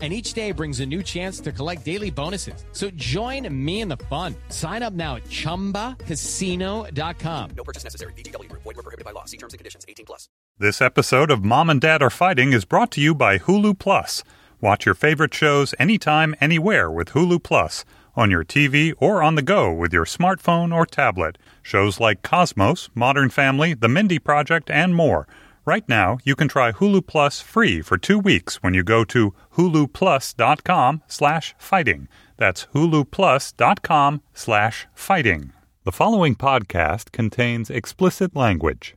And each day brings a new chance to collect daily bonuses. So join me in the fun. Sign up now at chumbacasino.com. No purchase necessary. VGW Group. Void were prohibited by law. See terms and conditions. 18 plus. This episode of Mom and Dad Are Fighting is brought to you by Hulu Plus. Watch your favorite shows anytime, anywhere with Hulu Plus on your TV or on the go with your smartphone or tablet. Shows like Cosmos, Modern Family, The Mindy Project, and more. Right now, you can try Hulu Plus free for two weeks when you go to huluplus.com slash fighting. That's huluplus.com slash fighting. The following podcast contains explicit language.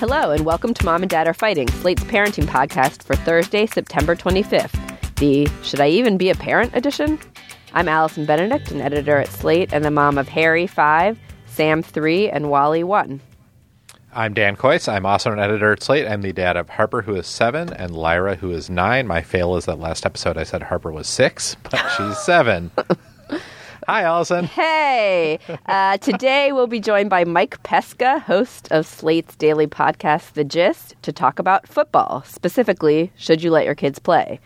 Hello, and welcome to Mom and Dad Are Fighting, Slate's parenting podcast for Thursday, September 25th, the Should I Even Be a Parent edition? I'm Allison Benedict, an editor at Slate and the mom of Harry, 5, Sam, 3, and Wally, 1. I'm Dan Kois. I'm also an editor at Slate. I'm the dad of Harper, who is seven, and Lyra, who is nine. My fail is that last episode I said Harper was six, but she's seven. Hi, Allison. Hey! Uh, today we'll be joined by Mike Pesca, host of Slate's daily podcast, The Gist, to talk about football. Specifically, should you let your kids play?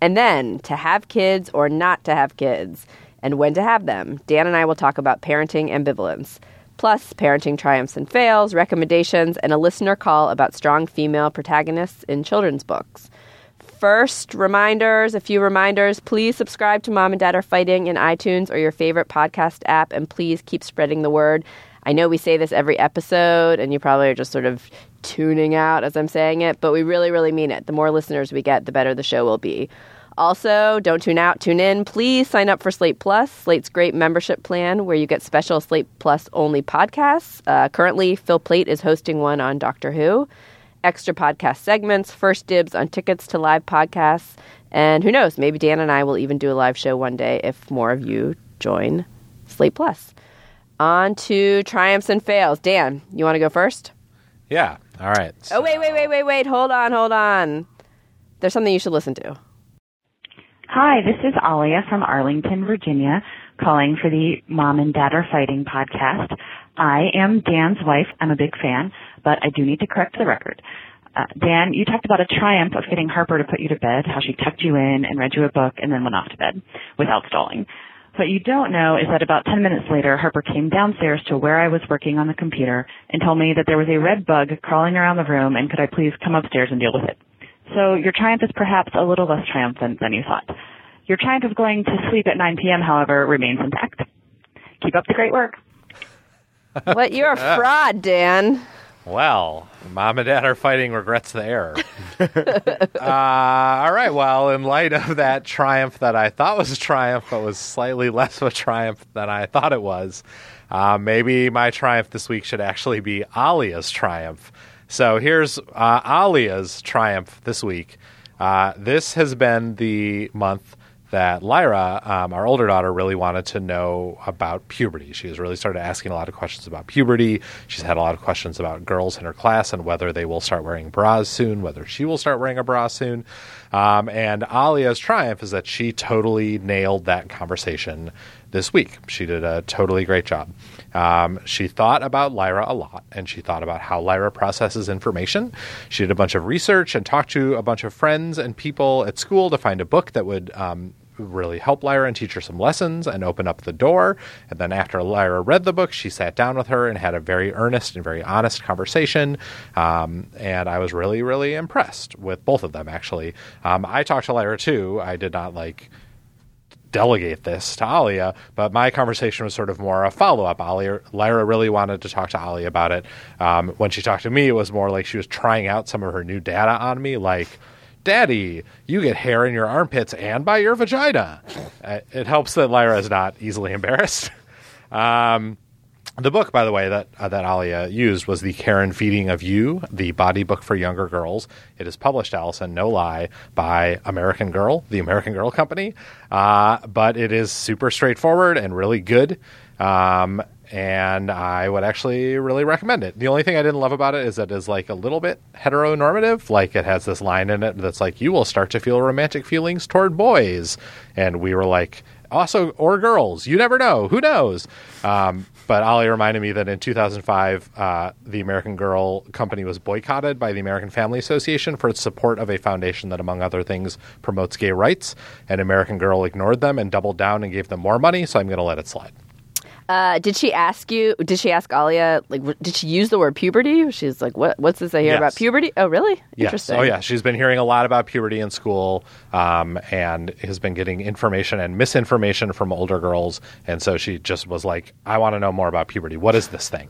And then, to have kids or not to have kids, and when to have them. Dan and I will talk about parenting ambivalence. Plus, parenting triumphs and fails, recommendations, and a listener call about strong female protagonists in children's books. First, reminders, a few reminders. Please subscribe to Mom and Dad Are Fighting in iTunes or your favorite podcast app, and please keep spreading the word. I know we say this every episode, and you probably are just sort of tuning out as I'm saying it, but we really, really mean it. The more listeners we get, the better the show will be. Also, don't tune out, tune in. Please sign up for Slate Plus, Slate's great membership plan where you get special Slate Plus only podcasts. Uh, currently, Phil Plait is hosting one on Doctor Who, extra podcast segments, first dibs on tickets to live podcasts, and who knows, maybe Dan and I will even do a live show one day if more of you join Slate Plus. On to triumphs and fails. Dan, you want to go first? Yeah. All right. Oh, wait, wait, wait, wait, wait. Hold on, hold on. There's something you should listen to. Hi, this is Alia from Arlington, Virginia, calling for the Mom and Dad Are Fighting podcast. I am Dan's wife. I'm a big fan, but I do need to correct the record. Uh, Dan, you talked about a triumph of getting Harper to put you to bed, how she tucked you in and read you a book and then went off to bed without stalling. What you don't know is that about 10 minutes later, Harper came downstairs to where I was working on the computer and told me that there was a red bug crawling around the room and could I please come upstairs and deal with it. So your triumph is perhaps a little less triumphant than you thought. Your triumph of going to sleep at 9 p.m., however, remains intact. Keep up the great work. What? You're a fraud, Dan. Well, mom and dad are fighting regrets the error. uh, all right. Well, in light of that triumph that I thought was a triumph, but was slightly less of a triumph than I thought it was, uh, maybe my triumph this week should actually be Alia's triumph. So here's uh, Alia's triumph this week. Uh, this has been the month that Lyra, um, our older daughter, really wanted to know about puberty. She has really started asking a lot of questions about puberty. She's had a lot of questions about girls in her class and whether they will start wearing bras soon, whether she will start wearing a bra soon. Um, and Alia's triumph is that she totally nailed that conversation this week. She did a totally great job. Um, she thought about Lyra a lot, and she thought about how Lyra processes information. She did a bunch of research and talked to a bunch of friends and people at school to find a book that would um, really help Lyra and teach her some lessons and open up the door. And then after Lyra read the book, she sat down with her and had a very earnest and very honest conversation. Um, and I was really, really impressed with both of them, actually. Um, I talked to Lyra too. I did not like delegate this to Alia, but my conversation was sort of more a follow up. Alia, Lyra really wanted to talk to Alia about it. Um, when she talked to me, it was more like she was trying out some of her new data on me, like, Daddy, you get hair in your armpits and by your vagina. Uh, it helps that Lyra is not easily embarrassed. Um, the book, by the way, that uh, that Alia used was the Care and Keeping of You, the body book for younger girls. It is published, Allison, no lie, by American Girl, the American Girl Company. Uh, but it is super straightforward and really good. Um, and I would actually really recommend it. The only thing I didn't love about it is that it is like a little bit heteronormative. Like it has this line in it that's like, you will start to feel romantic feelings toward boys. And we were like, also, or girls. You never know. Who knows? Um, but Ali reminded me that in 2005, uh, the American Girl company was boycotted by the American Family Association for its support of a foundation that, among other things, promotes gay rights. And American Girl ignored them and doubled down and gave them more money. So I'm going to let it slide. Uh, did she ask you? Did she ask Alia? Like, w- did she use the word puberty? She's like, "What? What's this I hear Yes. about puberty? Oh, really? Yes. Interesting. Oh, yeah. She's been hearing a lot about puberty in school um, and has been getting information and misinformation from older girls. And so she just was like, I want to know more about puberty. What is this thing?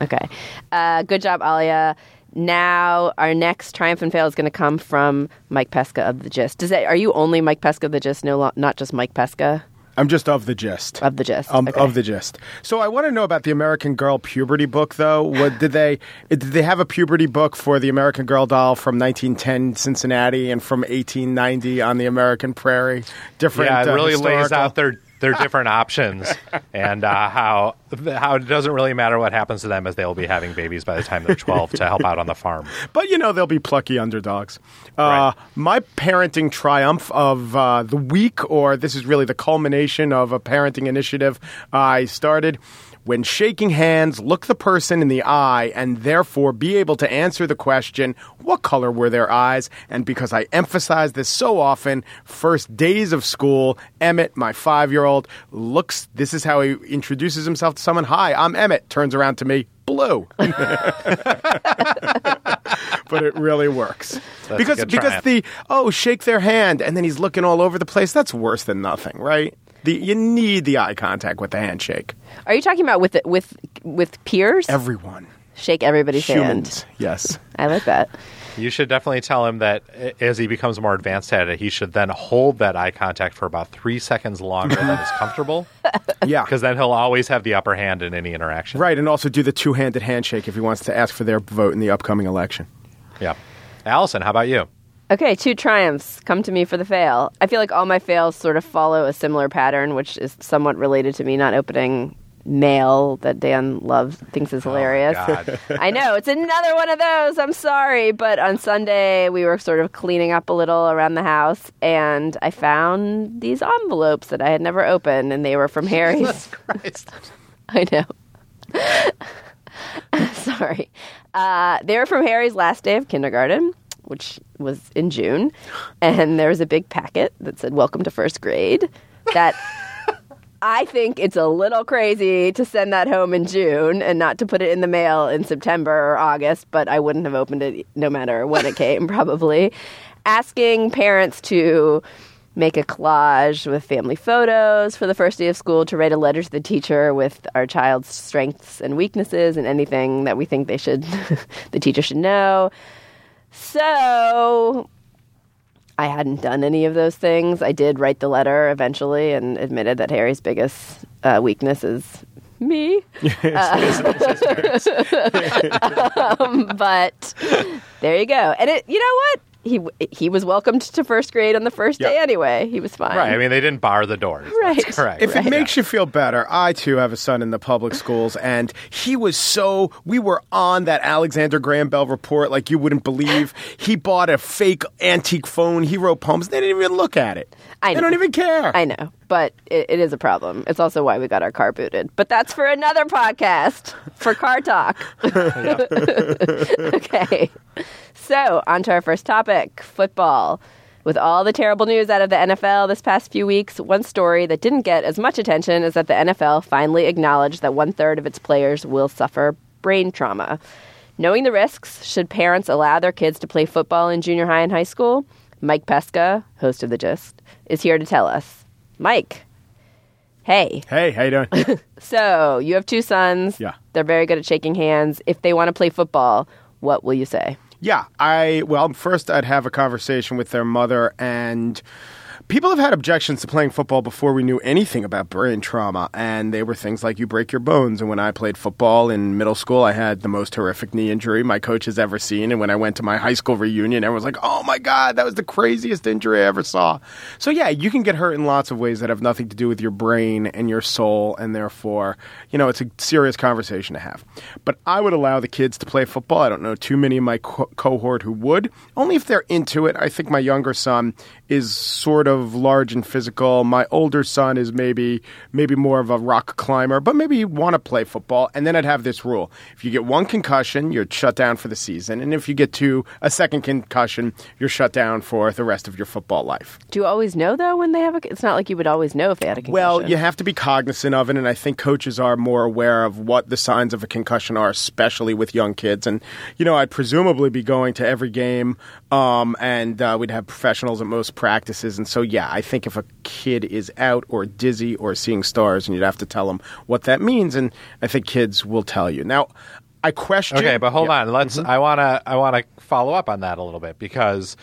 Okay. Uh, good job, Alia. Now our next triumph and fail is going to come from Mike Pesca of the Gist. Does that? Are you only Mike Pesca of the Gist? No, not just Mike Pesca I'm just of the gist. of the Gist. Um, Okay. Of the gist. So I want to know about the American Girl puberty book, though. What did they did they have a puberty book for the American Girl doll from 1910 Cincinnati and from 1890 on the American Prairie? Different. yeah, it uh, really lays out their their different options and uh, how how it doesn't really matter what happens to them as they will be having babies by the time they're 12 to help out on the farm. But you know they'll be plucky underdogs. Uh, Right. My parenting triumph of uh, the week, or this is really the culmination of a parenting initiative I started. When shaking hands, look the person in the eye and therefore be able to answer the question, what color were their eyes? And because I emphasize this so often, first days of school, Emmett, my five year old, looks, this is how he introduces himself to someone. Hi, I'm Emmett. Turns around to me, blue. but it really works a because because the oh shake their hand and then he's looking all over the place. That's worse than nothing, right? The, you need the eye contact with the handshake. Are you talking about with with with peers? Everyone, Shake everybody's humans, hand. yes. I like that. You should definitely tell him that as he becomes more advanced at it, he should then hold that eye contact for about three seconds longer than is comfortable, Yeah, because then he'll always have the upper hand in any interaction. right, and also do the two-handed handshake if he wants to ask for their vote in the upcoming election. Yeah. Allison, how about you? Okay, two triumphs. Come to me for the fail. I feel like all my fails sort of follow a similar pattern, which is somewhat related to me not opening mail that Dan loves thinks is hilarious. God. I know it's another one of those. I'm sorry, but on Sunday we were sort of cleaning up a little around the house, and I found these envelopes that I had never opened, and they were from Harry's. I know. Sorry. Uh, they were from Harry's last day of kindergarten, which was in June. And there was a big packet that said, Welcome to first grade. That I think it's a little crazy to send that home in June and not to put it in the mail in September or August, but I wouldn't have opened it no matter when it came, probably. Asking parents to make a collage with family photos for the first day of school, to write a letter to the teacher with our child's strengths and weaknesses and anything that we think they should, the teacher should know. So I hadn't done any of those things. I did write the letter eventually and admitted that Harry's biggest uh, weakness is me. Uh, um, but there you go. And it, you know what? He he was welcomed to first grade on the first day anyway. He was fine. Right. I mean, they didn't bar the doors. Right. That's correct. If it makes you feel better, I too have a son in the public schools, and he was so. We were on that Alexander Graham Bell report like you wouldn't believe. He bought a fake antique phone. He wrote poems. They didn't even look at it. I know. They don't even care. I know, but it, it is a problem. It's also why we got our car booted. But that's for another podcast for car talk. okay. So, on to our first topic football. With all the terrible news out of the NFL this past few weeks, one story that didn't get as much attention is that the NFL finally acknowledged that one third of its players will suffer brain trauma. Knowing the risks, should parents allow their kids to play football in junior high and high school? Mike Pesca, host of The Gist, is here to tell us. Mike, hey. Hey, how you doing? So, you have two sons. Yeah. They're very good at shaking hands. If they want to play football, what will you say? Yeah, I well, first I'd have a conversation with their mother and people have had objections to playing football before we knew anything about brain trauma, and they were things like you break your bones. And when I played football in middle school, I had the most horrific knee injury my coach has ever seen. And when I went to my high school reunion, everyone was like, "Oh my god, that was the craziest injury I ever saw." So yeah, you can get hurt in lots of ways that have nothing to do with your brain and your soul, and therefore, you know, it's a serious conversation to have. But I would allow the kids to play football. I don't know too many of my co- cohort who would, only if they're into it. I think my younger son is sort of large and physical. My older son is maybe maybe more of a rock climber, but maybe you want to play football. And then I'd have this rule: if you get one concussion, you're shut down for the season, and if you get two, a second concussion, you're shut down for the rest of your football life. Do you always know though when they have a? It's not like you would always know if they had a concussion. Well, you have to be cognizant of it, and I think coaches are more aware of what the signs of a concussion are, especially with young kids. And you know, I'd presumably be going to every game, um, and uh, we'd have professionals at most practices. And so, yeah, I think if a kid is out or dizzy or seeing stars, and you'd have to tell them what that means, and I think kids will tell you. Now, I question. Okay, but hold Yeah. on. Let's. I want to. I want to follow up on that a little bit because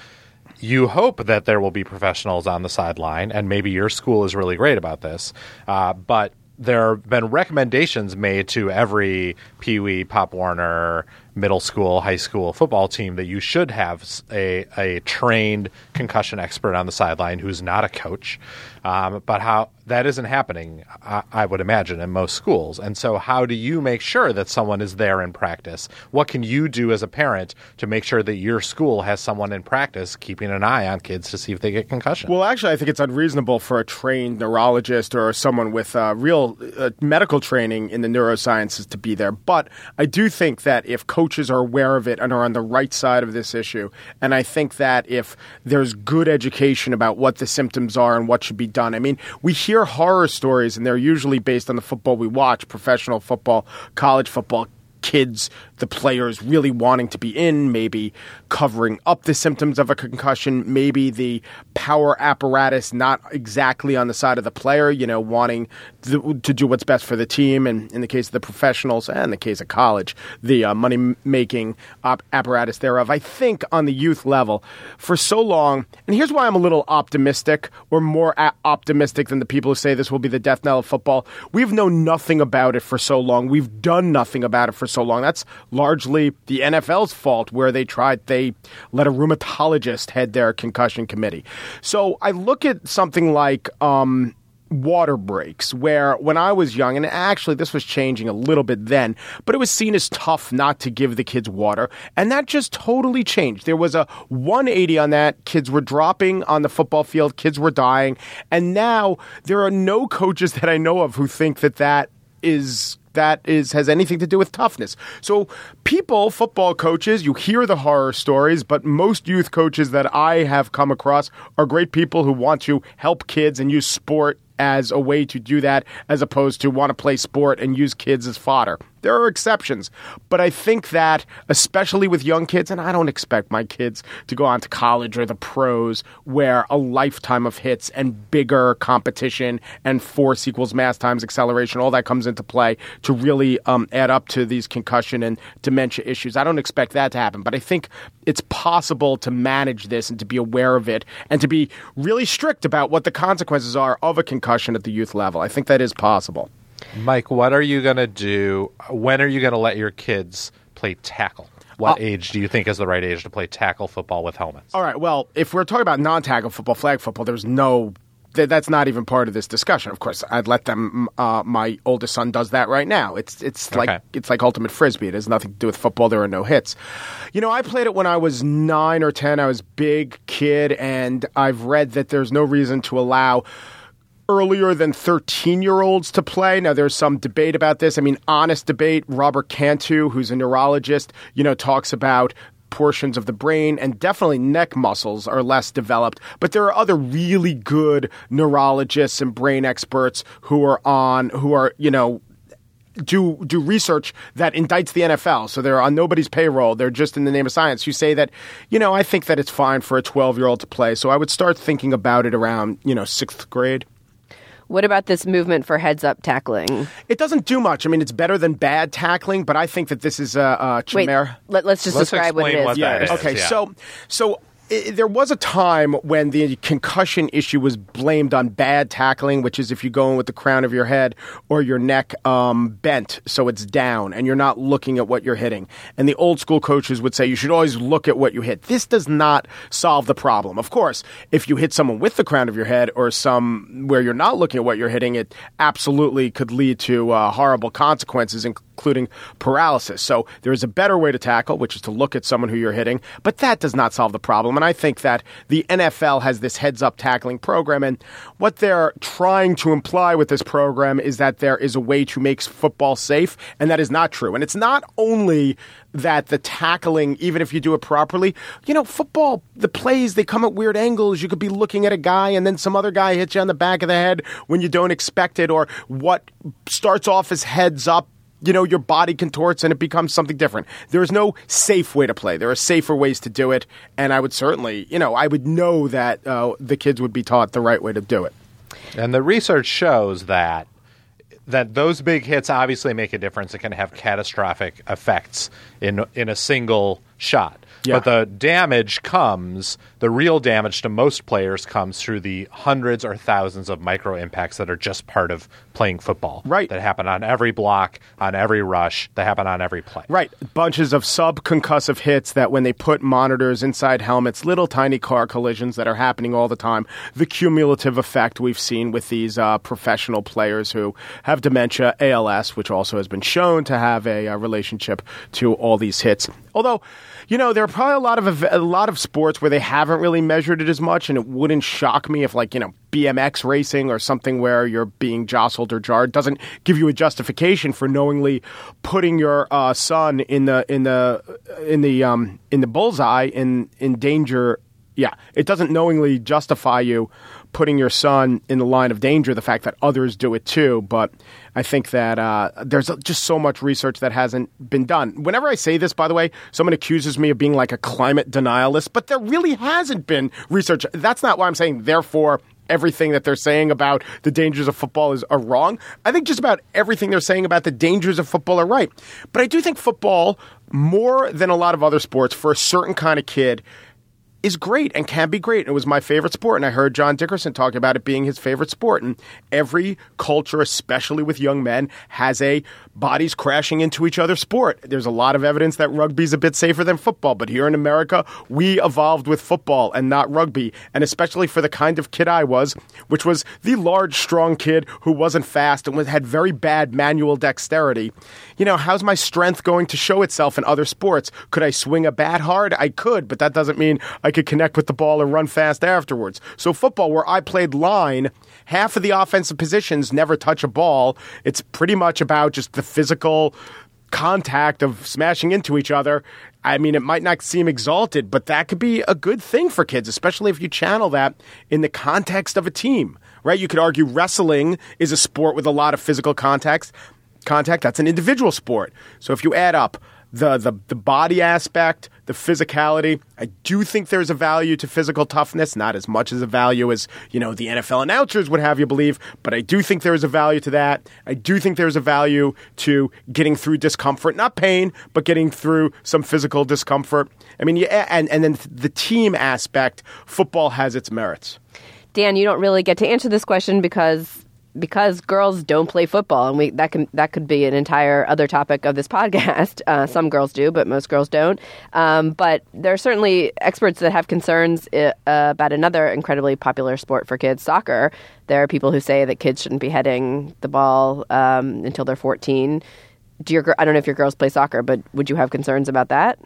you hope that there will be professionals on the sideline, and maybe your school is really great about this. Uh, but there have been recommendations made to every Pee Wee, Pop Warner, middle school, high school football team that you should have a, a trained concussion expert on the sideline who's not a coach. Um, but how that isn't happening, I, I would imagine, in most schools. And so, how do you make sure that someone is there in practice? What can you do as a parent to make sure that your school has someone in practice keeping an eye on kids to see if they get concussion? Well, actually, I think it's unreasonable for a trained neurologist or someone with uh, real uh, medical training in the neurosciences to be there. But I do think that if coaches are aware of it and are on the right side of this issue, and I think that if there's good education about what the symptoms are and what should be done, I mean, we hear horror stories, and they're usually based on the football we watch professional football, college football kids, the players really wanting to be in, maybe covering up the symptoms of a concussion, maybe the power apparatus not exactly on the side of the player, you know, wanting to, to do what's best for the team. And in the case of the professionals and the case of college, the uh, money making op- apparatus thereof. I think on the youth level, for so long, and here's why I'm a little optimistic or more a- optimistic than the people who say this will be the death knell of football. We've known nothing about it for so long. We've done nothing about it for so long. That's largely the NFL's fault, where they tried, they let a rheumatologist head their concussion committee. So I look at something like, um, water breaks where when I was young, and actually this was changing a little bit then, but it was seen as tough not to give the kids water. And that just totally changed. There was a 180 on that. Kids were dropping on the football field, kids were dying. And now there are no coaches that I know of who think that that is that is has anything to do with toughness. So people, football coaches, you hear the horror stories, but most youth coaches that I have come across are great people who want to help kids and use sport as a way to do that as opposed to want to play sport and use kids as fodder. There are exceptions, but I think that especially with young kids and I don't expect my kids to go on to college or the pros where a lifetime of hits and bigger competition and force equals mass times acceleration all that comes into play to really um, add up to these concussion and dementia issues. I don't expect that to happen, but I think it's possible to manage this and to be aware of it and to be really strict about what the consequences are of a concussion at the youth level. I think that is possible. Mike, what are you going to do? When are you going to let your kids play tackle? What age do you think is the right age to play tackle football with helmets? All right. Well, if we're talking about non-tackle football, flag football, there's no that's not even part of this discussion. Of course, I'd let them. Uh, my oldest son does that right now. It's it's like it's like ultimate frisbee. It has nothing to do with football. There are no hits. You know, I played it when I was nine or ten. I was big kid, and I've read that there's no reason to allow earlier than 13 year olds to play. Now, there's some debate about this. I mean, honest debate. Robert Cantu, who's a neurologist, you know, talks about portions of the brain and definitely neck muscles are less developed. But there are other really good neurologists and brain experts who are on, who are, you know, do do research that indicts the NFL. So they're on nobody's payroll. They're just in the name of science. You say that, you know, I think that it's fine for a 12 year old to play. So I would start thinking about it around, you know, sixth grade. What about this movement for heads up tackling? It doesn't do much. I mean, it's better than bad tackling, but I think that this is a, a Wait, chimera. let, us just Let's describe what it is. what Yeah. is, Okay. yeah. So, so there was a time when the concussion issue was blamed on bad tackling, which is if you go in with the crown of your head or your neck um, bent so it's down and you're not looking at what you're hitting. And the old school coaches would say you should always look at what you hit. This does not solve the problem. Of course, if you hit someone with the crown of your head or some where you're not looking at what you're hitting, it absolutely could lead to uh, horrible consequences, including paralysis. So there is a better way to tackle, which is to look at someone who you're hitting, but that does not solve the problem. And I think that the NFL has this heads up tackling program, and what they're trying to imply with this program is that there is a way to make football safe, and that is not true. And it's not only that the tackling, even if you do it properly, you know, football, the plays, they come at weird angles. You could be looking at a guy and then some other guy hits you on the back of the head when you don't expect it, or what starts off as heads up you know, your body contorts and it becomes something different. There is no safe way to play. There are safer ways to do it. And I would certainly, you know, I would know that uh, the kids would be taught the right way to do it. And the research shows that that those big hits obviously make a difference and can have catastrophic effects in in a single shot. Yeah. But the damage comes, the real damage to most players comes through the hundreds or thousands of micro impacts that are just part of playing football. Right. That happen on every block, on every rush, that happen on every play. Right. Bunches of subconcussive hits that when they put monitors inside helmets, little tiny car collisions that are happening all the time. The cumulative effect we've seen with these uh, professional players who have dementia, ALS, which also has been shown to have a, uh relationship to all these hits. Although, you know, there are probably a lot of a lot of sports where they haven't really measured it as much, and it wouldn't shock me if, like, you know, BMX racing or something where you're being jostled or jarred doesn't give you a justification for knowingly putting your uh, son in the in the in the um, in the bullseye in in danger. Yeah, it doesn't knowingly justify you putting your son in the line of danger. The fact that others do it too, but I think that uh, there's just so much research that hasn't been done. Whenever I say this, by the way, someone accuses me of being like a climate denialist, but there really hasn't been research. That's not why I'm saying. Therefore, everything that they're saying about the dangers of football is are wrong. I think just about everything they're saying about the dangers of football are right. But I do think football, more than a lot of other sports, for a certain kind of kid, is great and can be great. It was my favorite sport, and I heard John Dickerson talk about it being his favorite sport. And every culture, especially with young men, has a bodies crashing into each other sport. There's a lot of evidence that rugby's a bit safer than football, but here in America, we evolved with football and not rugby. And especially for the kind of kid I was, which was the large, strong kid who wasn't fast and had very bad manual dexterity. You know, how's my strength going to show itself in other sports? Could I swing a bat hard? I could, but that doesn't mean I could connect with the ball and run fast afterwards. So, football, where I played line, half of the offensive positions never touch a ball. It's pretty much about just the physical contact of smashing into each other. I mean, it might not seem exalted, but that could be a good thing for kids, especially if you channel that in the context of a team, right? You could argue wrestling is a sport with a lot of physical context. Contact, that's an individual sport. So if you add up the, the, the body aspect, the physicality. I do think there's a value to physical toughness, not as much as a value as, you know, the NFL announcers would have you believe, but I do think there is a value to that. I do think there's a value to getting through discomfort, not pain, but getting through some physical discomfort. I mean, yeah, and, and then the team aspect, football has its merits. Dan, you don't really get to answer this question because because girls don't play football, and we that can that could be an entire other topic of this podcast. Uh, some girls do, but most girls don't. Um, but there are certainly experts that have concerns uh, about another incredibly popular sport for kids, soccer. There are people who say that kids shouldn't be heading the ball um, until they're 14. Do your I don't know if your girls play soccer, but would you have concerns about that?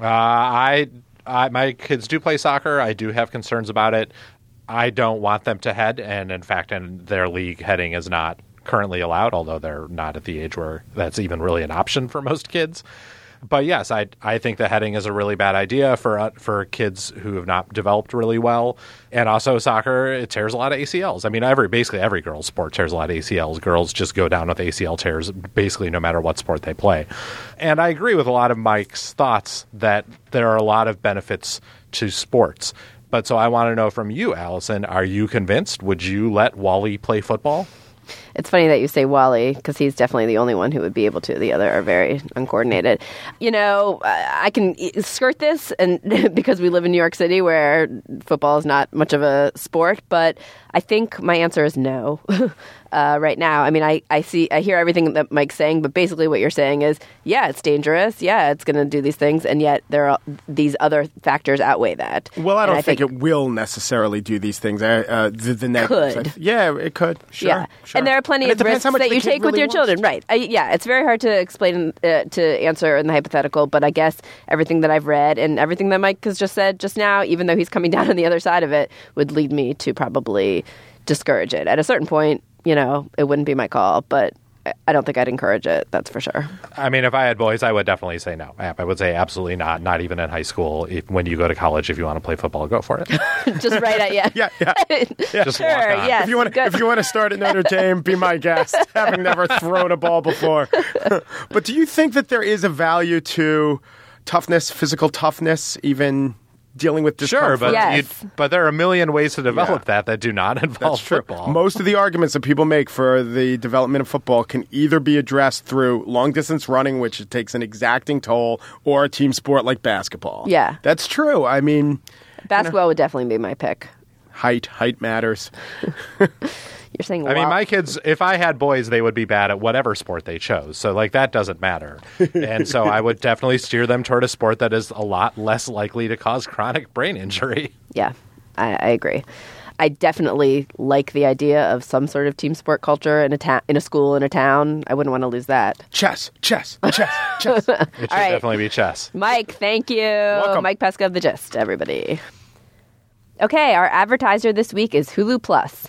Uh, I, I my kids do play soccer. I do have concerns about it. I don't want them to head, and in fact, in their league, heading is not currently allowed, although they're not at the age where that's even really an option for most kids. But yes, I I think the heading is a really bad idea for uh, for kids who have not developed really well, and also soccer it tears a lot of ACLs. I mean, every basically every girls' sport tears a lot of ACLs. Girls just go down with ACL tears basically no matter what sport they play. And I agree with a lot of Mike's thoughts that there are a lot of benefits to sports. But so I want to know from you, Allison, are you convinced? Would you let Wally play football? It's funny that you say Wally because he's definitely the only one who would be able to. The other are very uncoordinated. You know, I I can skirt this, and because we live in New York City, where football is not much of a sport, but I think my answer is no. uh, right now, I mean, I, I see, I hear everything that Mike's saying, but basically what you're saying is, yeah, it's dangerous, yeah, it's going to do these things, and yet there are these other factors outweigh that. Well, I don't think, it will necessarily do these things. Uh, uh, the, the negatives. Could. Yeah, it could. Sure. yeah, sure. and there are plenty of risks how much that you take with your wants children. Right? I, yeah, it's very hard to explain uh, to answer in the hypothetical, but I guess everything that I've read and everything that Mike has just said just now, even though he's coming down on the other side of it, would lead me to probably discourage it. At a certain point, you know, it wouldn't be my call, but I- I don't think I'd encourage it. That's for sure. I mean, if I had boys, I would definitely say no. I I would say absolutely not. Not even in high school. If, when you go to college, if you want to play football, go for it. just right at yeah. Yeah, yeah. Just sure. walk on. Yes. if you want to, good. if you want to start at Notre Dame, be my guest. Having never thrown a ball before, but do you think that there is a value to toughness, physical toughness, even dealing with Sure, discomfort? but Yes. you, but there are a million ways to develop Yeah. that that do not involve That's true. football. Most of the arguments that people make for the development of football can either be addressed through long distance running, which takes an exacting toll, or a team sport like basketball. Yeah. That's true. I mean, Basketball would definitely be my pick. height, height matters. You're saying I mean, my kids, if I had boys, they would be bad at whatever sport they chose. So, like, that doesn't matter. and so I would definitely steer them toward a sport that is a lot less likely to cause chronic brain injury. Yeah, I, I agree. I definitely like the idea of some sort of team sport culture in a ta- in a school in a town. I wouldn't want to lose that. Chess, chess, chess, chess. It should right. definitely be chess. Mike, thank you. Welcome. Mike Pesca of the Gist, everybody. Okay, our advertiser this week is Hulu Plus.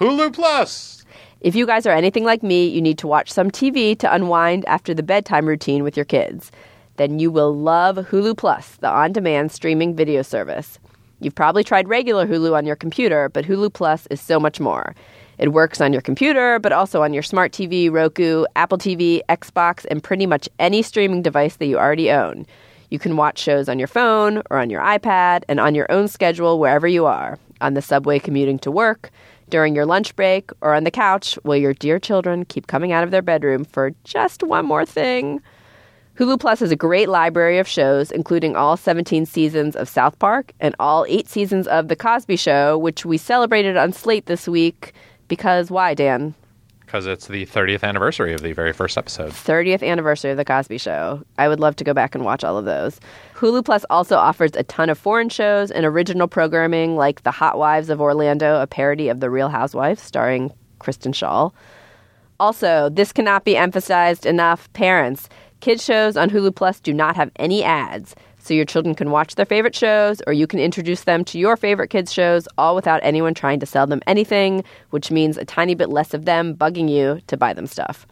Hulu Plus. If you guys are anything like me, you need to watch some TV to unwind after the bedtime routine with your kids. Then you will love Hulu Plus, the on demand streaming video service. You've probably tried regular Hulu on your computer, but Hulu Plus is so much more. It works on your computer, but also on your smart TV, Roku, Apple TV, Xbox, and pretty much any streaming device that you already own. You can watch shows on your phone or on your iPad and on your own schedule wherever you are on the subway commuting to work, during your lunch break, or on the couch while your dear children keep coming out of their bedroom for just one more thing. Hulu Plus has a great library of shows, including all 17 seasons of South Park and all eight seasons of The Cosby Show, which we celebrated on Slate this week. Because why, Dan? Because it's the 30th anniversary of the very first episode. 30th anniversary of The Cosby Show. I would love to go back and watch all of those. Hulu Plus also offers a ton of foreign shows and original programming like The Hot Wives of Orlando, a parody of The Real Housewives starring Kristen Schaal. Also, this cannot be emphasized enough. Parents, kids shows on Hulu Plus do not have any ads, so your children can watch their favorite shows or you can introduce them to your favorite kids shows all without anyone trying to sell them anything, which means a tiny bit less of them bugging you to buy them stuff.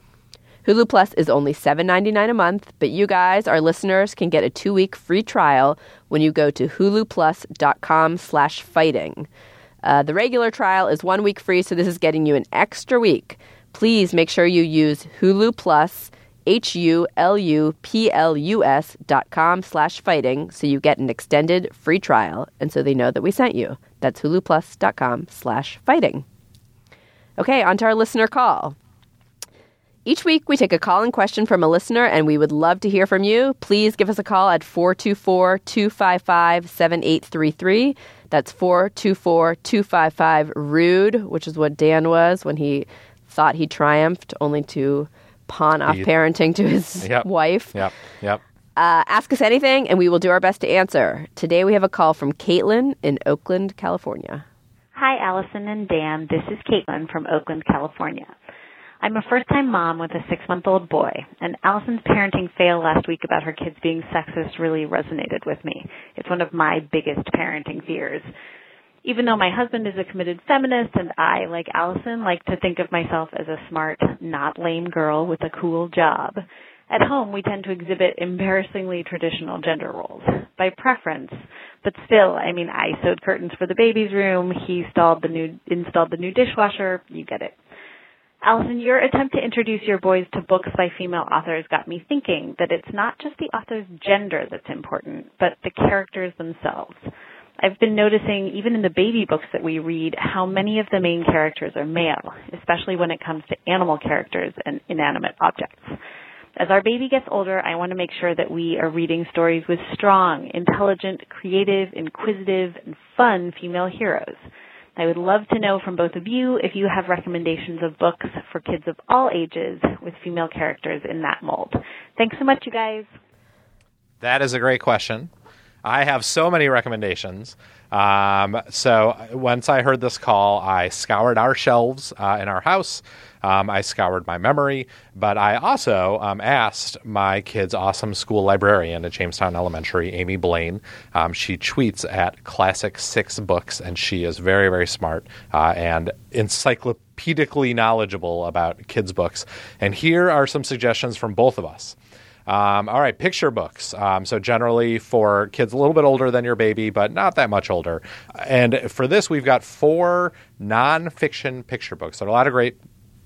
Hulu Plus is only $7.99 a month, but you guys, our listeners, can get a two-week free trial when you go to huluplus.com slash fighting. Uh, the regular trial is one week free, so this is getting you an extra week. Please make sure you use Hulu Plus, H-U-L-U-P-L-U-S dot com slash fighting so you get an extended free trial and so they know that we sent you. That's huluplus.com slash fighting. Okay, on to our listener call. Each week, we take a call and question from a listener, and we would love to hear from you. Please give us a call at 424 255 7833. That's 424 255 Rude, which is what Dan was when he thought he triumphed, only to pawn off parenting to his Yep. wife. Yep. Yep. Uh, ask us anything, and we will do our best to answer. Today, we have a call from Caitlin in Oakland, California. Hi, Allison and Dan. This is Caitlin from Oakland, California. I'm a first time mom with a six month old boy, and Allison's parenting fail last week about her kids being sexist really resonated with me. It's one of my biggest parenting fears. Even though my husband is a committed feminist and I, like Allison, like to think of myself as a smart, not lame girl with a cool job, at home we tend to exhibit embarrassingly traditional gender roles by preference. But still, I mean, I sewed curtains for the baby's room, he installed the new installed the new dishwasher, you get it. Allison, your attempt to introduce your boys to books by female authors got me thinking that it's not just the author's gender that's important, but the characters themselves. I've been noticing, even in the baby books that we read, how many of the main characters are male, especially when it comes to animal characters and inanimate objects. As our baby gets older, I want to make sure that we are reading stories with strong, intelligent, creative, inquisitive, and fun female heroes. I would love to know from both of you if you have recommendations of books for kids of all ages with female characters in that mold. Thanks so much, you guys. That is a great question. I have so many recommendations. Um, so once I heard this call, I scoured our shelves uh, in our house. Um, I scoured my memory, but I also um, asked my kid's awesome school librarian at Jamestown Elementary, Amy Blaine. Um, she tweets at Classic Six Books, and she is very, very smart uh, and encyclopedically knowledgeable about kids' books. And here are some suggestions from both of us. Um, all right, picture books. Um, so generally for kids a little bit older than your baby, but not that much older. And for this, we've got four nonfiction picture books. Are a lot of great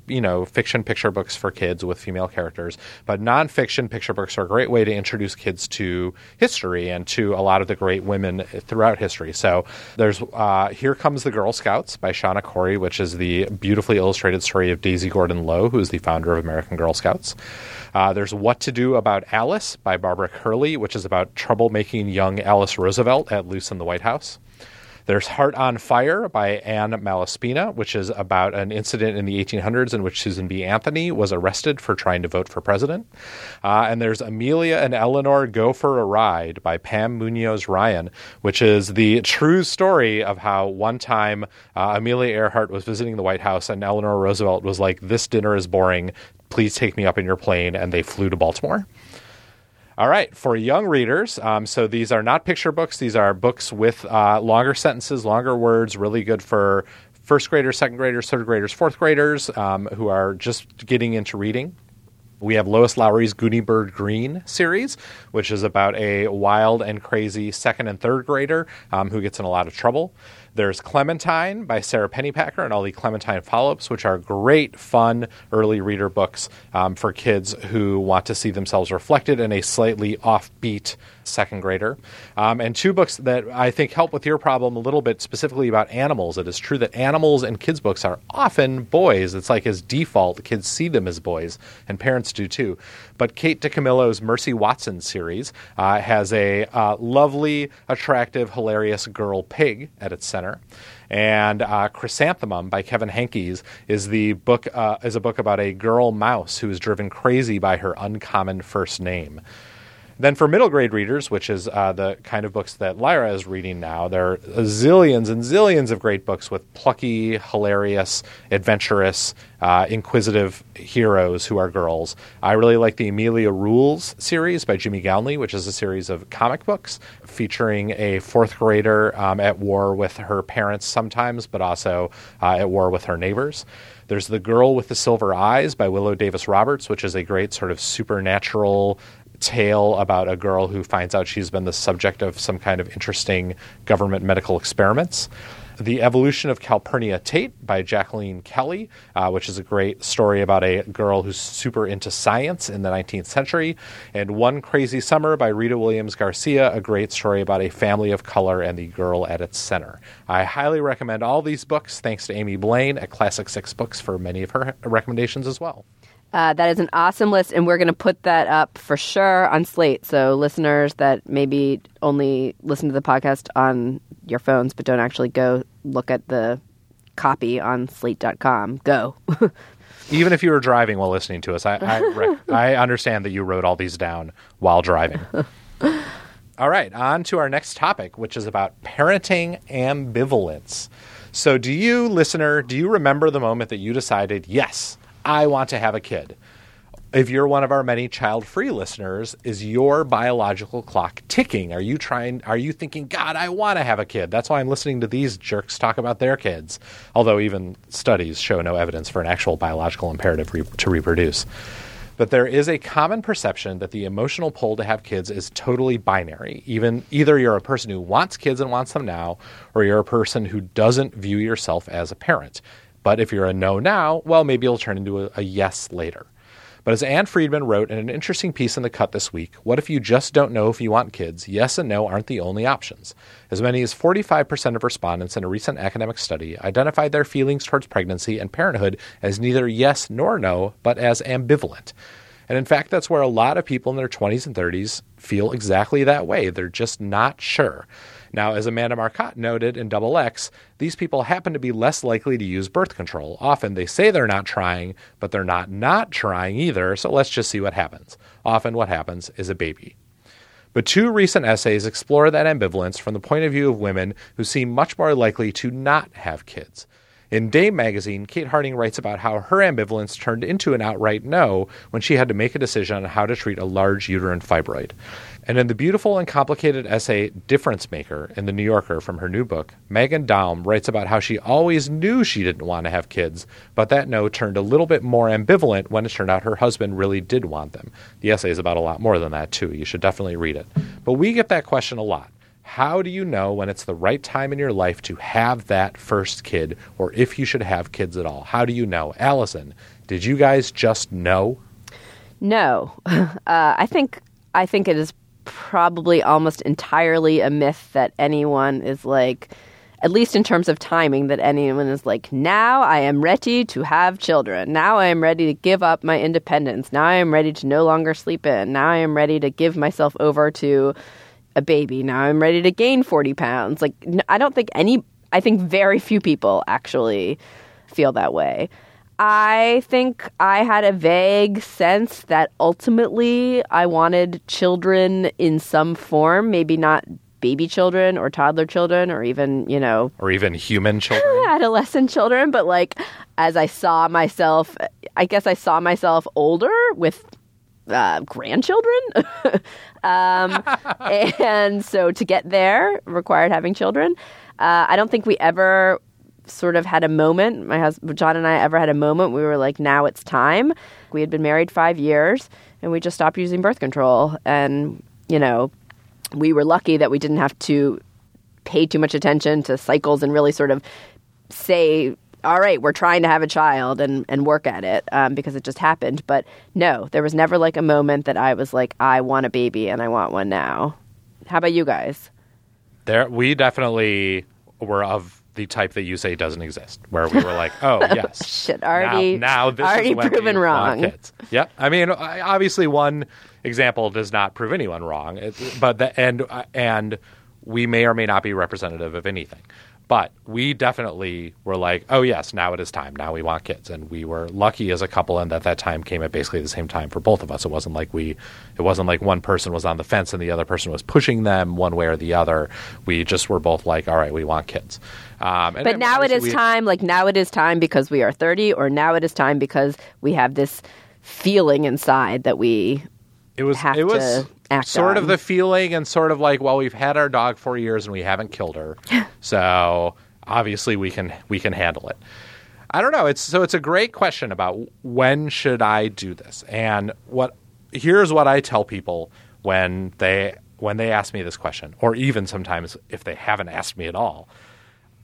you know, fiction picture books for kids with female characters, but nonfiction picture books are a great way to introduce kids to history and to a lot of the great women throughout history. So there's uh, Here Comes the Girl Scouts by Shauna Corey, which is the beautifully illustrated story of Daisy Gordon Low, who is the founder of American Girl Scouts. Uh, there's What to Do About Alice by Barbara Kerley, which is about troublemaking young Alice Roosevelt at loose in the White House. There's Heart on Fire by Anne Malaspina, which is about an incident in the 1800s in which Susan B. Anthony was arrested for trying to vote for president. Uh, and there's Amelia and Eleanor Go for a Ride by Pam Munoz Ryan, which is the true story of how one time uh, Amelia Earhart was visiting the White House and Eleanor Roosevelt was like, This dinner is boring. Please take me up in your plane. And they flew to Baltimore. All right, for young readers, um, so these are not picture books. These are books with uh, longer sentences, longer words, really good for first graders, second graders, third graders, fourth graders um, who are just getting into reading. We have Lois Lowry's Gooney Green series, which is about a wild and crazy second and third grader um, who gets in a lot of trouble. There's Clementine by Sara Pennypacker and all the Clementine follow ups, which are great, fun early reader books um, for kids who want to see themselves reflected in a slightly offbeat second grader. Um, and two books that I think help with your problem a little bit, specifically about animals. It is true that animals in kids' books are often boys. It's like as default, kids see them as boys, and parents do too. But Kate DiCamillo's Mercy Watson series uh, has a uh, lovely, attractive, hilarious girl pig at its center. And uh, Chrysanthemum by Kevin Henkes is the book uh, is a book about a girl mouse who is driven crazy by her uncommon first name. Then for middle grade readers, which is uh, the kind of books that Lyra is reading now, there are zillions and zillions of great books with plucky, hilarious, adventurous, uh, inquisitive heroes who are girls. I really like the Amelia Rules series by Jimmy Gownley, which is a series of comic books featuring a fourth grader um, at war with her parents sometimes, but also uh, at war with her neighbors. There's The Girl with the Silver Eyes by Willo Davis Roberts, which is a great sort of supernatural tale about a girl who finds out she's been the subject of some kind of interesting government medical experiments. The Evolution of Calpurnia Tate by Jacqueline Kelly, uh, which is a great story about a girl who's super into science in the 19th century. And One Crazy Summer by Rita Williams Garcia, a great story about a family of color and the girl at its center. I highly recommend all these books, thanks to Amy Blaine at Classic Six Books for many of her recommendations as well. Uh, that is an awesome list, and we're going to put that up for sure on Slate. So, listeners that maybe only listen to the podcast on your phones but don't actually go look at the copy on slate.com, go. Even if you were driving while listening to us, I, I, rec- I understand that you wrote all these down while driving. all right, on to our next topic, which is about parenting ambivalence. So, do you, listener, do you remember the moment that you decided, yes, I want to have a kid. If you're one of our many child-free listeners, is your biological clock ticking? Are you trying are you thinking, "God, I want to have a kid." That's why I'm listening to these jerks talk about their kids. Although even studies show no evidence for an actual biological imperative re- to reproduce. But there is a common perception that the emotional pull to have kids is totally binary. Even either you're a person who wants kids and wants them now, or you're a person who doesn't view yourself as a parent. But if you're a no now, well, maybe it'll turn into a, a yes later. But as Ann Friedman wrote in an interesting piece in The Cut this week, what if you just don't know if you want kids? Yes and no aren't the only options. As many as 45% of respondents in a recent academic study identified their feelings towards pregnancy and parenthood as neither yes nor no, but as ambivalent. And in fact, that's where a lot of people in their 20s and 30s feel exactly that way. They're just not sure. Now, as Amanda Marcotte noted in Double X, these people happen to be less likely to use birth control. Often they say they're not trying, but they're not not trying either, so let's just see what happens. Often what happens is a baby. But two recent essays explore that ambivalence from the point of view of women who seem much more likely to not have kids. In Dame magazine, Kate Harding writes about how her ambivalence turned into an outright no when she had to make a decision on how to treat a large uterine fibroid. And in the beautiful and complicated essay Difference Maker in The New Yorker from her new book, Megan Daum writes about how she always knew she didn't want to have kids, but that no turned a little bit more ambivalent when it turned out her husband really did want them. The essay is about a lot more than that, too. You should definitely read it. But we get that question a lot. How do you know when it's the right time in your life to have that first kid or if you should have kids at all? How do you know? Allison, did you guys just know? No, uh, I think I think it is probably almost entirely a myth that anyone is like, at least in terms of timing, that anyone is like, now I am ready to have children. Now I am ready to give up my independence. Now I am ready to no longer sleep in. Now I am ready to give myself over to a baby. Now I'm ready to gain 40 pounds. Like, I don't think any, I think very few people actually feel that way. I think I had a vague sense that ultimately I wanted children in some form, maybe not baby children or toddler children or even, you know, Or even human children? adolescent children, but like as I saw myself, I guess I saw myself older with uh, grandchildren. um, and so to get there required having children. Uh, I don't think we ever sort of had a moment. My husband, John and I ever had a moment. We were like, now it's time. We had been married five years and we just stopped using birth control. And, you know, we were lucky that we didn't have to pay too much attention to cycles and really sort of say, all right, we're trying to have a child and, and work at it um, because it just happened. But no, there was never like a moment that I was like, I want a baby and I want one now. How about you guys? There, we definitely were of the type that you say doesn't exist, where we were like, "Oh yes, Shit, already, now, now this already is proven wrong. Kids. Yep. I mean, obviously, one example does not prove anyone wrong, but the, and uh, and we may or may not be representative of anything. But we definitely were like, oh yes, now it is time. Now we want kids, and we were lucky as a couple, and that that time came at basically the same time for both of us. It wasn't like we, it wasn't like one person was on the fence and the other person was pushing them one way or the other. We just were both like, all right, we want kids. Um, and But now it is we- time, like now it is time because we are 30, or now it is time because we have this feeling inside that we it was it was sort of the feeling and sort of like well we've had our dog for years and we haven't killed her. So obviously we can we can handle it. I don't know. It's so it's a great question about when should i do this? And what here's what i tell people when they when they ask me this question or even sometimes if they haven't asked me at all.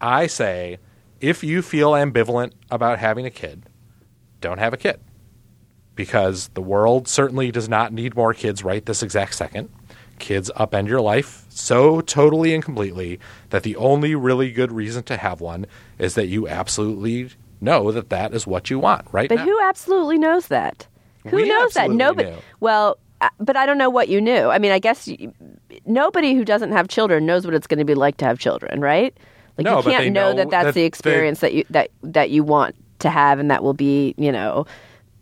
I say if you feel ambivalent about having a kid don't have a kid because the world certainly does not need more kids right this exact second. Kids upend your life so totally and completely that the only really good reason to have one is that you absolutely know that that is what you want right But now. who absolutely knows that? Who We knows that? Nobody. knew. Well, uh, but I don't know what you knew. I mean, I guess you, nobody who doesn't have children knows what it's going to be like to have children, right? Like No, you can't they know, know that that's that the they- experience that you that that you want to have, and that will be, you know,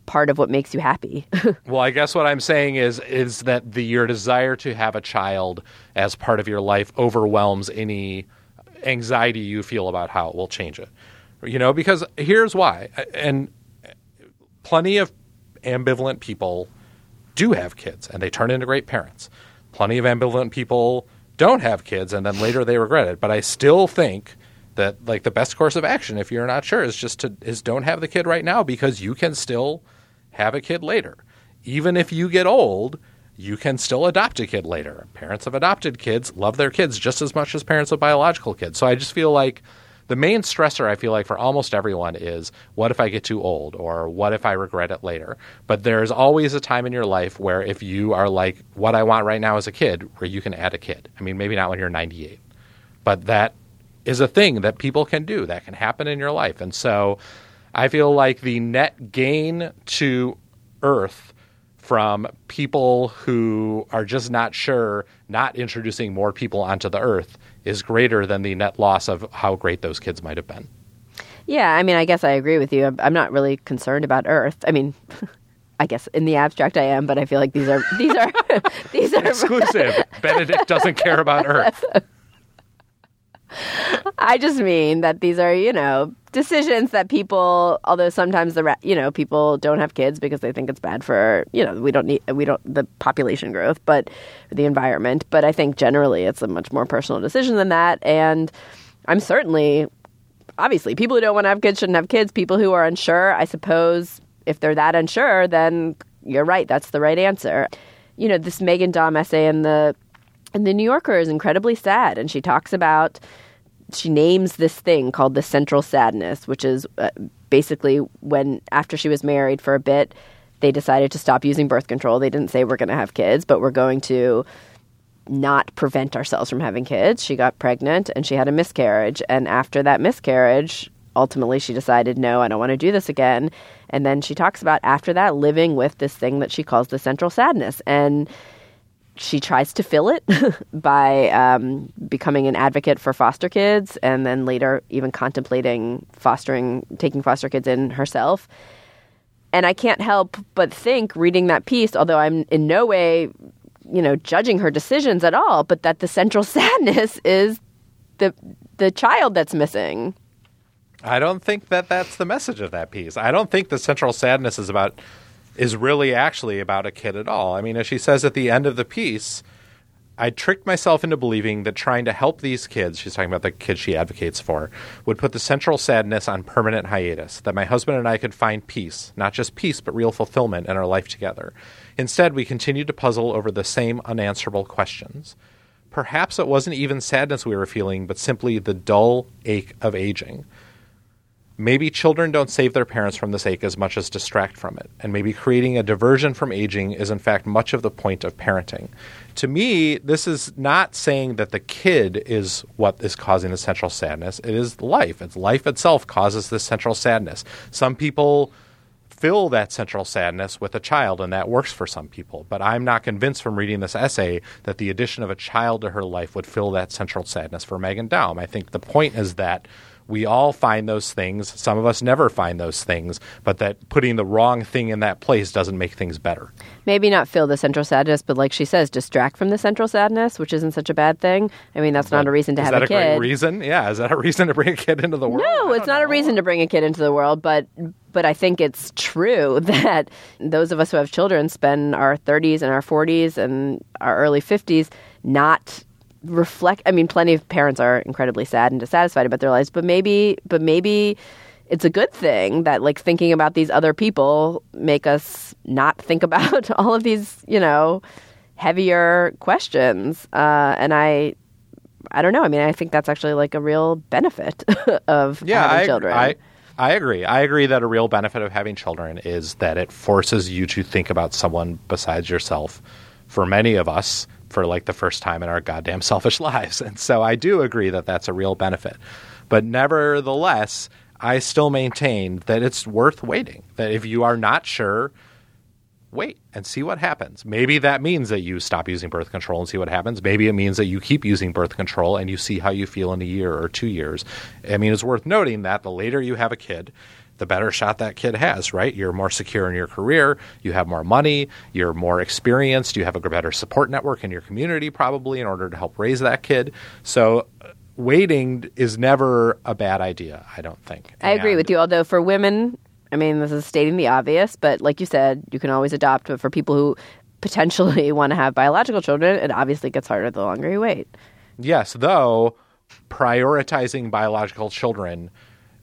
part of what makes you happy. Well, I guess what I'm saying is is that the your desire to have a child as part of your life overwhelms any anxiety you feel about how it will change it. You know, because here's why. And plenty of ambivalent people do have kids and they turn into great parents. Plenty of ambivalent people don't have kids and then later they regret it. But I still think that like the best course of action if you're not sure is just to is don't have the kid right now because you can still have a kid later. Even if you get old, you can still adopt a kid later. Parents of adopted kids love their kids just as much as parents of biological kids. So I just feel like the main stressor I feel like for almost everyone is what if I get too old or what if I regret it later. But there's always a time in your life where if you are like what I want right now as a kid, where you can add a kid. I mean, maybe not when you're 98, but that is a thing that people can do that can happen in your life. And so I feel like the net gain to Earth from people who are just not sure, not introducing more people onto the Earth is greater than the net loss of how great those kids might have been. Yeah, I mean, I guess I agree with you. I'm, not really concerned about Earth. I mean, I guess in the abstract I am, but I feel like these are these are these are Exclusive. Benedikt doesn't care about Earth. I just mean that these are, you know, decisions that people, although sometimes the, you know, people don't have kids because they think it's bad for, you know, we don't need, we don't, the population growth, but the environment. But I think generally it's a much more personal decision than that. And I'm certainly, obviously, people who don't want to have kids shouldn't have kids. People who are unsure, I suppose, if they're that unsure, then you're right. That's the right answer. You know, this Megan Daum essay in the and the New Yorker is incredibly sad, and she talks about, she names this thing called the central sadness, which is uh, basically when, after she was married for a bit, they decided to stop using birth control. They didn't say we're going to have kids, but we're going to not prevent ourselves from having kids. She got pregnant and she had a miscarriage. And after that miscarriage, ultimately she decided, no, I don't want to do this again. And then she talks about after that living with this thing that she calls the central sadness. And she tries to fill it by um, becoming an advocate for foster kids and then later even contemplating fostering taking foster kids in herself and i can't help but think reading that piece although i'm in no way you know judging her decisions at all but that the central sadness is the the child that's missing I don't think that that's the message of that piece. I don't think the central sadness is about is really actually about a kid at all. I mean, as she says at the end of the piece, I tricked myself into believing that trying to help these kids, she's talking about the kids she advocates for, would put the central sadness on permanent hiatus, that my husband and I could find peace, not just peace, but real fulfillment in our life together. Instead, we continued to puzzle over the same unanswerable questions. Perhaps it wasn't even sadness we were feeling, but simply the dull ache of aging. Maybe children don't save their parents from this ache as much as distract from it. And maybe creating a diversion from aging is, in fact, much of the point of parenting. To me, this is not saying that the kid is what is causing the central sadness. It is life. It's life itself causes this central sadness. Some people fill that central sadness with a child, and that works for some people. But I'm not convinced from reading this essay that the addition of a child to her life would fill that central sadness for Megan Daum. I think the point is that we all find those things. Some of us never find those things, but that putting the wrong thing in that place doesn't make things better. maybe not feel the central sadness but like she says distract from the central sadness which isn't such a bad thing i mean that's not a reason to is have that a a, kid great reason? Yeah, is that a reason to bring a kid into the world? No, it's not a reason to bring a kid into the world, but but I think it's true that those of us who have children spend our 30s and our 40s and our early 50s not reflect I mean plenty of parents are incredibly sad and dissatisfied about their lives, but maybe but maybe it's a good thing that like thinking about these other people make us not think about all of these, you know, heavier questions. Uh, and I I don't know. I mean, I think that's actually like a real benefit of yeah, having I, children. I, I agree. I agree that a real benefit of having children is that it forces you to think about someone besides yourself. For many of us, for like the first time in our goddamn selfish lives, and so I do agree that that's a real benefit. But nevertheless, I still maintain that it's worth waiting. That if you are not sure, wait and see what happens. Maybe that means that you stop using birth control and see what happens. Maybe it means that you keep using birth control and you see how you feel in a year or two years. I mean, it's worth noting that the later you have a kid, the better shot that kid has, right? You're more secure in your career, you have more money, you're more experienced, you have a better support network in your community, probably, in order to help raise that kid. So, uh, waiting is never a bad idea, I don't think. I agree And- with you. Although for women, I mean, this is stating the obvious, but like you said, you can always adopt. But for people who potentially want to have biological children, it obviously gets harder the longer you wait. Yes, though prioritizing biological children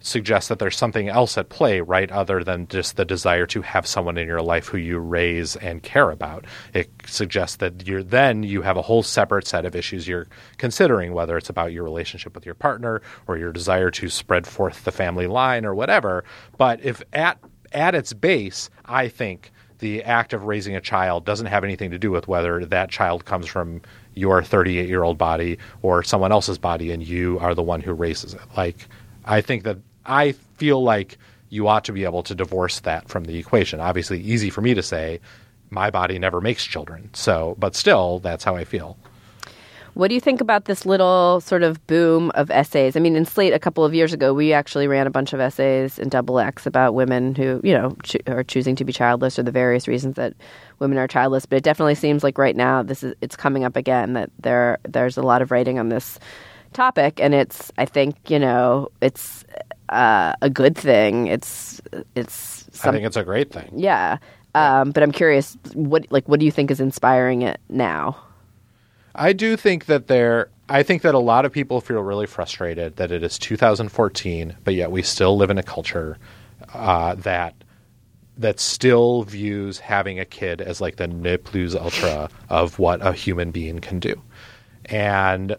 suggests that there's something else at play, right, other than just the desire to have someone in your life who you raise and care about. It suggests that you're then you have a whole separate set of issues you're considering, whether it's about your relationship with your partner or your desire to spread forth the family line or whatever. But if at at its base, I think the act of raising a child doesn't have anything to do with whether that child comes from your 38 year old body or someone else's body and you are the one who raises it. Like, I think that I feel like you ought to be able to divorce that from the equation. Obviously, easy for me to say, my body never makes children. So, but still, that's how I feel. What do you think about this little sort of boom of essays? I mean, in Slate a couple of years ago, we actually ran a bunch of essays in Double X about women who, you know, cho- are choosing to be childless or the various reasons that women are childless. But it definitely seems like right now this is it's coming up again that there there's a lot of writing on this topic, and it's I think you know it's uh, a good thing. It's it's I think it's a great thing. yeah. Um, but I'm curious, what like what do you think is inspiring it now? I do think that there. I think that a lot of people feel really frustrated that it is 2014, but yet we still live in a culture uh, that that still views having a kid as like the ne plus ultra of what a human being can do, and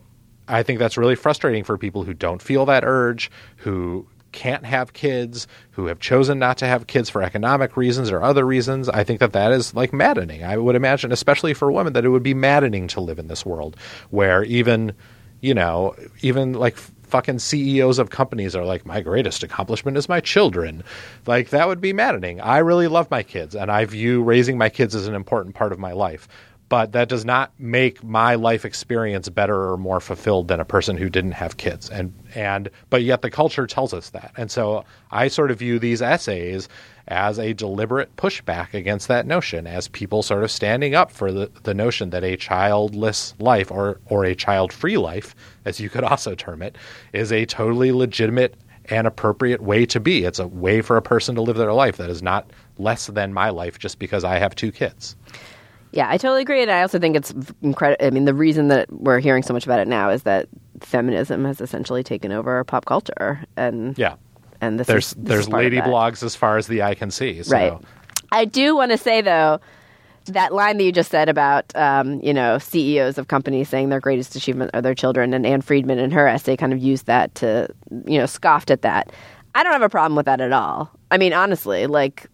I think that's really frustrating for people who don't feel that urge, who can't have kids, who have chosen not to have kids for economic reasons or other reasons. I think that that is like maddening. I would imagine, especially for women, that it would be maddening to live in this world where even, you know, even like fucking CEOs of companies are like, my greatest accomplishment is my children. Like, that would be maddening. I really love my kids, and I view raising my kids as an important part of my life but that does not make my life experience better or more fulfilled than a person who didn't have kids. And and but yet the culture tells us that. And so i sort of view these essays as a deliberate pushback against that notion as people sort of standing up for the, the notion that a childless life or or a child free life as you could also term it is a totally legitimate and appropriate way to be. It's a way for a person to live their life that is not less than my life just because i have two kids Yeah, I totally agree, and I also think it's incredible. I mean, the reason that we're hearing so much about it now is that feminism has essentially taken over pop culture, and yeah and this there's is, this there's lady blogs as far as the eye can see. So. Right. I do want to say though, that line that you just said about um, you know CEOs of companies saying their greatest achievement are their children, and Ann Friedman in her essay kind of used that to you know scoffed at that. I don't have a problem with that at all. I mean, honestly, like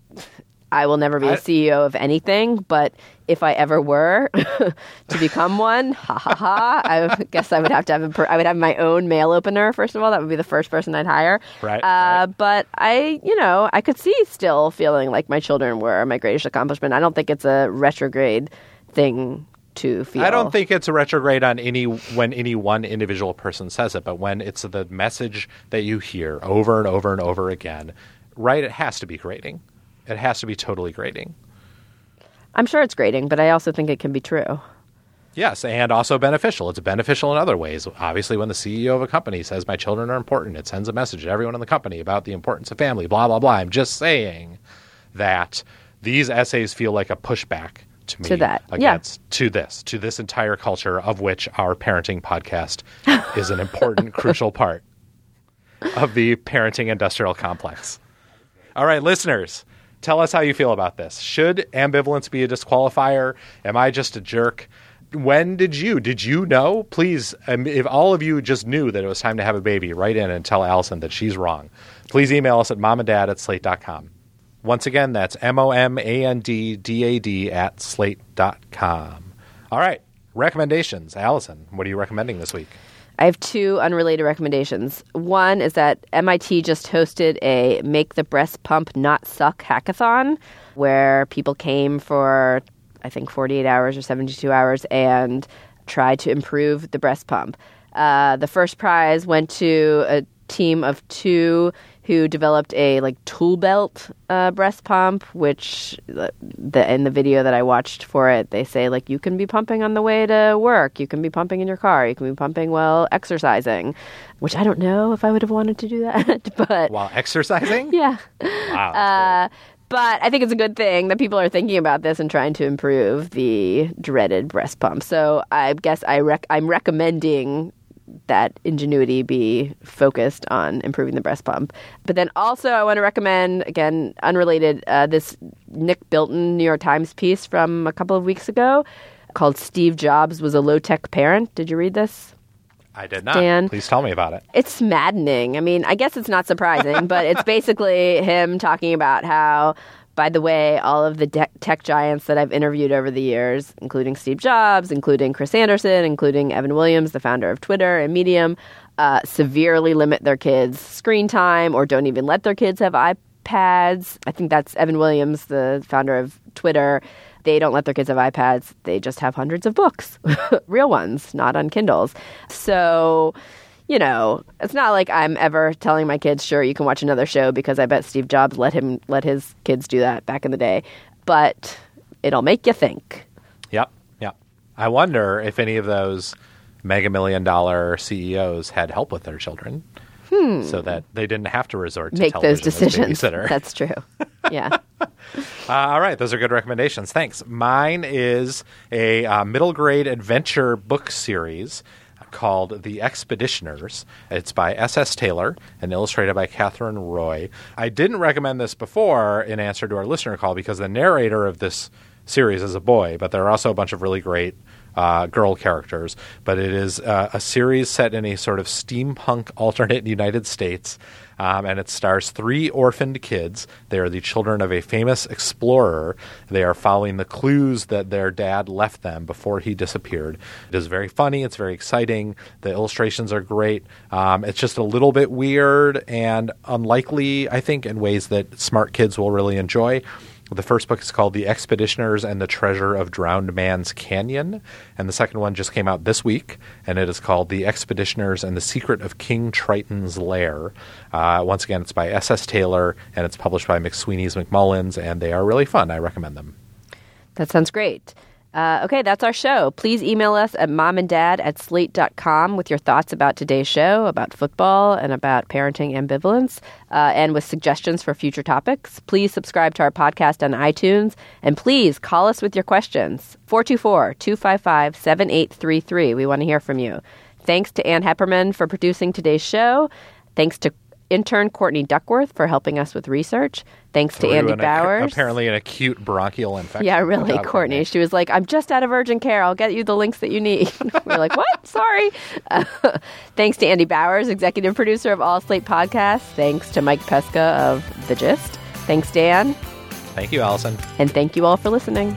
I will never be a I- CEO of anything, but if I ever were to become one, ha ha ha, I guess I would have to have a per- I would have my own mail opener. First of all, that would be the first person I'd hire. Right, Uh, right. But I, you know, I could see still feeling like my children were my greatest accomplishment. I don't think it's a retrograde thing to feel. I don't think it's a retrograde on any when any one individual person says it, but when it's the message that you hear over and over and over again, right? It has to be grating. It has to be totally grating. I'm sure it's grating, but I also think it can be true. Yes, and also beneficial. It's beneficial in other ways. Obviously, when the CEO of a company says my children are important, it sends a message to everyone in the company about the importance of family, blah, blah, blah. I'm just saying that these essays feel like a pushback to me To that, yeah. against to this, to this entire culture of which our parenting podcast is an important, crucial part of the parenting industrial complex. All right, listeners, tell us how you feel about this. Should ambivalence be a disqualifier? Am I just a jerk? When did you? Did you know? Please, um, if all of you just knew that it was time to have a baby, write in and tell Allison that she's wrong. Please email us at momanddad at slate.com. Once again, that's M O M A N D D A D at slate.com. All right, recommendations. Allison, what are you recommending this week? I have two unrelated recommendations. One is that MIT just hosted a Make the Breast Pump Not Suck hackathon where people came for, I think, 48 hours or 72 hours and tried to improve the breast pump. Uh, the first prize went to a team of two who developed a like tool belt uh, breast pump, which the, the in the video that I watched for it, they say like you can be pumping on the way to work, you can be pumping in your car, you can be pumping while exercising, which I don't know if I would have wanted to do that, but While exercising? yeah. Wow. Uh, but I think it's a good thing that people are thinking about this and trying to improve the dreaded breast pump. So I guess I rec- I'm recommending that ingenuity be focused on improving the breast pump. But then also, I want to recommend, again, unrelated, uh, this Nick Bilton New York Times piece from a couple of weeks ago called Steve Jobs Was a Low Tech Parent. Did you read this? I did not. Dan. Please tell me about it. It's maddening. I mean, I guess it's not surprising, but it's basically him talking about how, by the way, all of the de- tech giants that I've interviewed over the years, including Steve Jobs, including Chris Anderson, including Evan Williams, the founder of Twitter and Medium, uh, severely limit their kids' screen time or don't even let their kids have iPads. I think that's Evan Williams, the founder of Twitter. They don't let their kids have iPads. They just have hundreds of books, real ones, not on Kindles. So, you know, it's not like I'm ever telling my kids, "Sure, you can watch another show," because I bet Steve Jobs let him let his kids do that back in the day. But it'll make you think. Yep, yep. I wonder if any of those mega million dollar CEOs had help with their children, so that they didn't have to resort to Hmm. Make those decisions. That's true. Yeah. Uh, all right, those are good recommendations. Thanks. Mine is a uh, middle grade adventure book series called The Expeditioners. It's by S.S. Taylor and illustrated by Katherine Roy. I didn't recommend this before in answer to our listener call because the narrator of this series is a boy, but there are also a bunch of really great uh, girl characters. But it is uh, a series set in a sort of steampunk alternate United States. Um, and it stars three orphaned kids. They are the children of a famous explorer. They are following the clues that their dad left them before he disappeared. It is very funny. It's very exciting. The illustrations are great. Um, it's just a little bit weird and unlikely, I think, in ways that smart kids will really enjoy. The first book is called The Expeditioners and the Treasure of Drowned Man's Canyon. And the second one just came out this week, and it is called The Expeditioners and the Secret of King Triton's Lair. Uh, once again, it's by S.S. Taylor, and it's published by McSweeney's McMullens, and they are really fun. I recommend them. That sounds great. Uh, okay, that's our show. Please email us at momanddad at slate.com with your thoughts about today's show, about football, and about parenting ambivalence, uh, and with suggestions for future topics. Please subscribe to our podcast on iTunes, and please call us with your questions. 424 255 7833. We want to hear from you. Thanks to Ann Heppermann for producing today's show. Thanks to intern Courtney Duckworth for helping us with research. Thanks to Andy an ac- Bowers. apparently, an acute bronchial infection. Yeah, really, Courtney. She was like, I'm just out of urgent care. I'll get you the links that you need. we are like, what? Sorry. Uh, thanks to Andy Bowers, executive producer of All Slate Podcasts. Thanks to Mike Pesca of The Gist. Thanks, Dan. Thank you, Allison. And thank you all for listening.